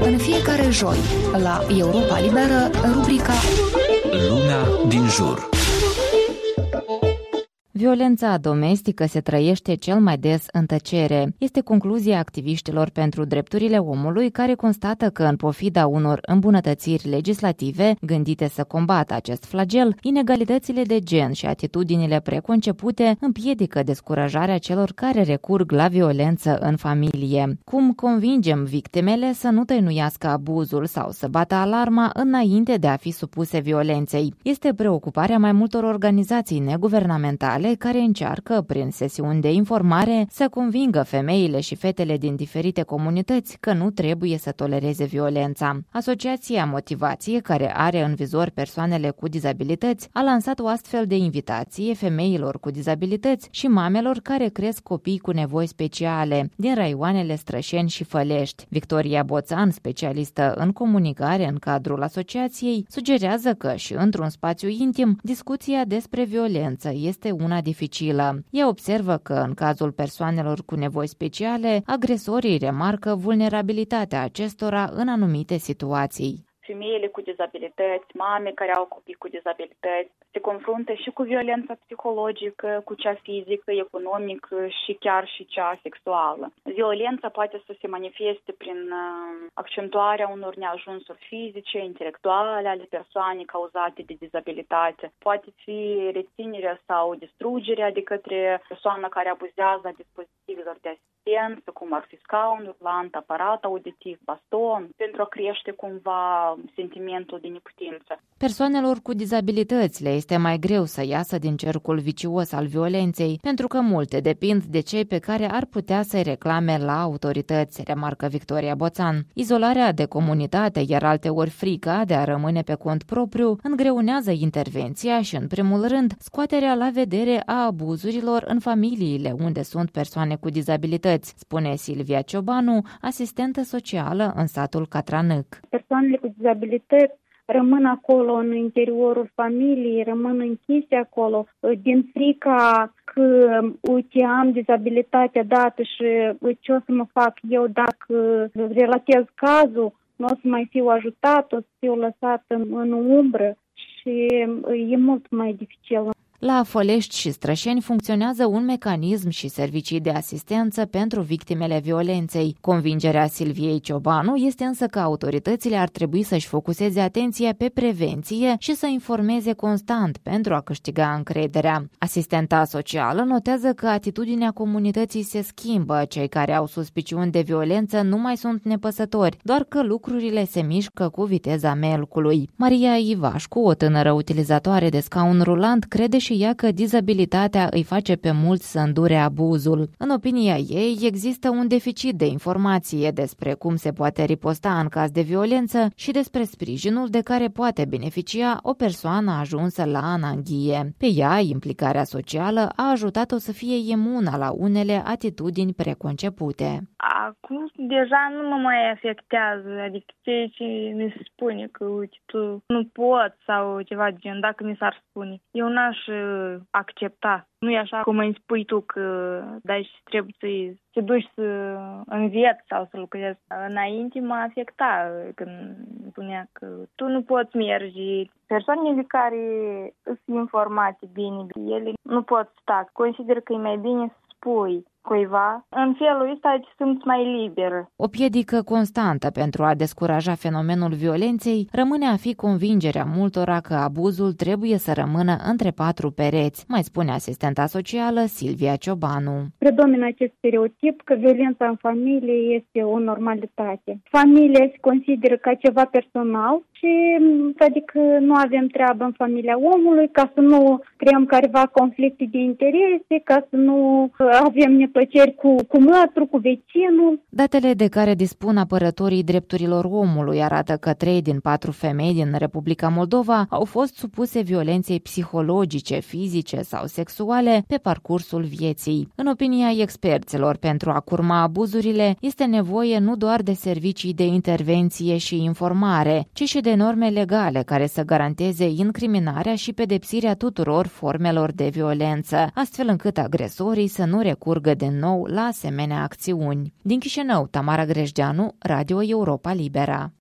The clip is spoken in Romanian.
În fiecare joi, la Europa Liberă, rubrica Lumea din jur. Violența domestică se trăiește cel mai des în tăcere. Este concluzia activiștilor pentru drepturile omului care constată că în pofida unor îmbunătățiri legislative gândite să combată acest flagel, inegalitățile de gen și atitudinile preconcepute împiedică descurajarea celor care recurg la violență în familie. Cum convingem victimele să nu tăinuiască abuzul sau să bată alarma înainte de a fi supuse violenței? Este preocuparea mai multor organizații neguvernamentale sale care încearcă, prin sesiuni de informare, să convingă femeile și fetele din diferite comunități că nu trebuie să tolereze violența. Asociația Motivație, care are în vizor persoanele cu dizabilități, a lansat o astfel de invitație femeilor cu dizabilități și mamelor care cresc copii cu nevoi speciale din raioanele Strășeni și Fălești. Victoria Boțan, specialistă în comunicare în cadrul asociației, sugerează că și într-un spațiu intim, discuția despre violență este una una dificilă. Ea observă că, în cazul persoanelor cu nevoi speciale, agresorii remarcă vulnerabilitatea acestora în anumite situații femeile cu dizabilități, mame care au copii cu dizabilități, se confruntă și cu violența psihologică, cu cea fizică, economică și chiar și cea sexuală. Violența poate să se manifeste prin uh, accentuarea unor neajunsuri fizice, intelectuale ale persoanei cauzate de dizabilitate. Poate fi reținerea sau distrugerea de către persoana care abuzează dispozitivelor de asistență, cum ar fi scaunul, lant, aparat auditiv, baston, pentru a crește cumva sentimentul de neputință. Persoanelor cu dizabilități le este mai greu să iasă din cercul vicios al violenței, pentru că multe depind de cei pe care ar putea să-i reclame la autorități, remarcă Victoria Boțan. Izolarea de comunitate, iar alte ori frica de a rămâne pe cont propriu, îngreunează intervenția și, în primul rând, scoaterea la vedere a abuzurilor în familiile unde sunt persoane cu dizabilități, spune Silvia Ciobanu, asistentă socială în satul Catranâc. Persoanele cu dizabilități rămân acolo în interiorul familiei, rămân închise acolo din frica că, uite, am dizabilitatea dată și ce o să mă fac eu dacă relatez cazul, nu o să mai fiu ajutat, o să fiu lăsat în, în umbră și e mult mai dificil. La Fălești și Strășeni funcționează un mecanism și servicii de asistență pentru victimele violenței. Convingerea Silviei Ciobanu este însă că autoritățile ar trebui să-și focuseze atenția pe prevenție și să informeze constant pentru a câștiga încrederea. Asistenta socială notează că atitudinea comunității se schimbă. Cei care au suspiciuni de violență nu mai sunt nepăsători, doar că lucrurile se mișcă cu viteza melcului. Maria Ivașcu, o tânără utilizatoare de scaun rulant, crede și ea că dizabilitatea îi face pe mulți să îndure abuzul. În opinia ei, există un deficit de informație despre cum se poate riposta în caz de violență și despre sprijinul de care poate beneficia o persoană ajunsă la ananghie. Pe ea, implicarea socială a ajutat-o să fie imună la unele atitudini preconcepute. Acum deja nu mă mai afectează, adică ceea ce mi se spune că uite, tu nu poți sau ceva de gen, dacă mi s-ar spune. Eu n-aș accepta. Nu e așa cum îmi spui tu că dai și trebuie să te duci să înveți sau să lucrezi. Înainte mă afecta când spunea că tu nu poți merge. Persoanele care sunt informate bine, ele nu pot sta. Consider că e mai bine să spui cuiva, în felul ăsta sunt mai liber. O piedică constantă pentru a descuraja fenomenul violenței rămâne a fi convingerea multora că abuzul trebuie să rămână între patru pereți, mai spune asistenta socială Silvia Ciobanu. Predomină acest stereotip că violența în familie este o normalitate. Familia se consideră ca ceva personal și adică nu avem treabă în familia omului ca să nu creăm careva conflicte de interese, ca să nu avem neplăcere plăceri cu, cu mătru, cu vecinul. Datele de care dispun apărătorii drepturilor omului arată că trei din patru femei din Republica Moldova au fost supuse violenței psihologice, fizice sau sexuale pe parcursul vieții. În opinia experților, pentru a curma abuzurile, este nevoie nu doar de servicii de intervenție și informare, ci și de norme legale care să garanteze incriminarea și pedepsirea tuturor formelor de violență, astfel încât agresorii să nu recurgă de nou la asemenea acțiuni. Din Chișinău, Tamara Grejdeanu, Radio Europa Libera.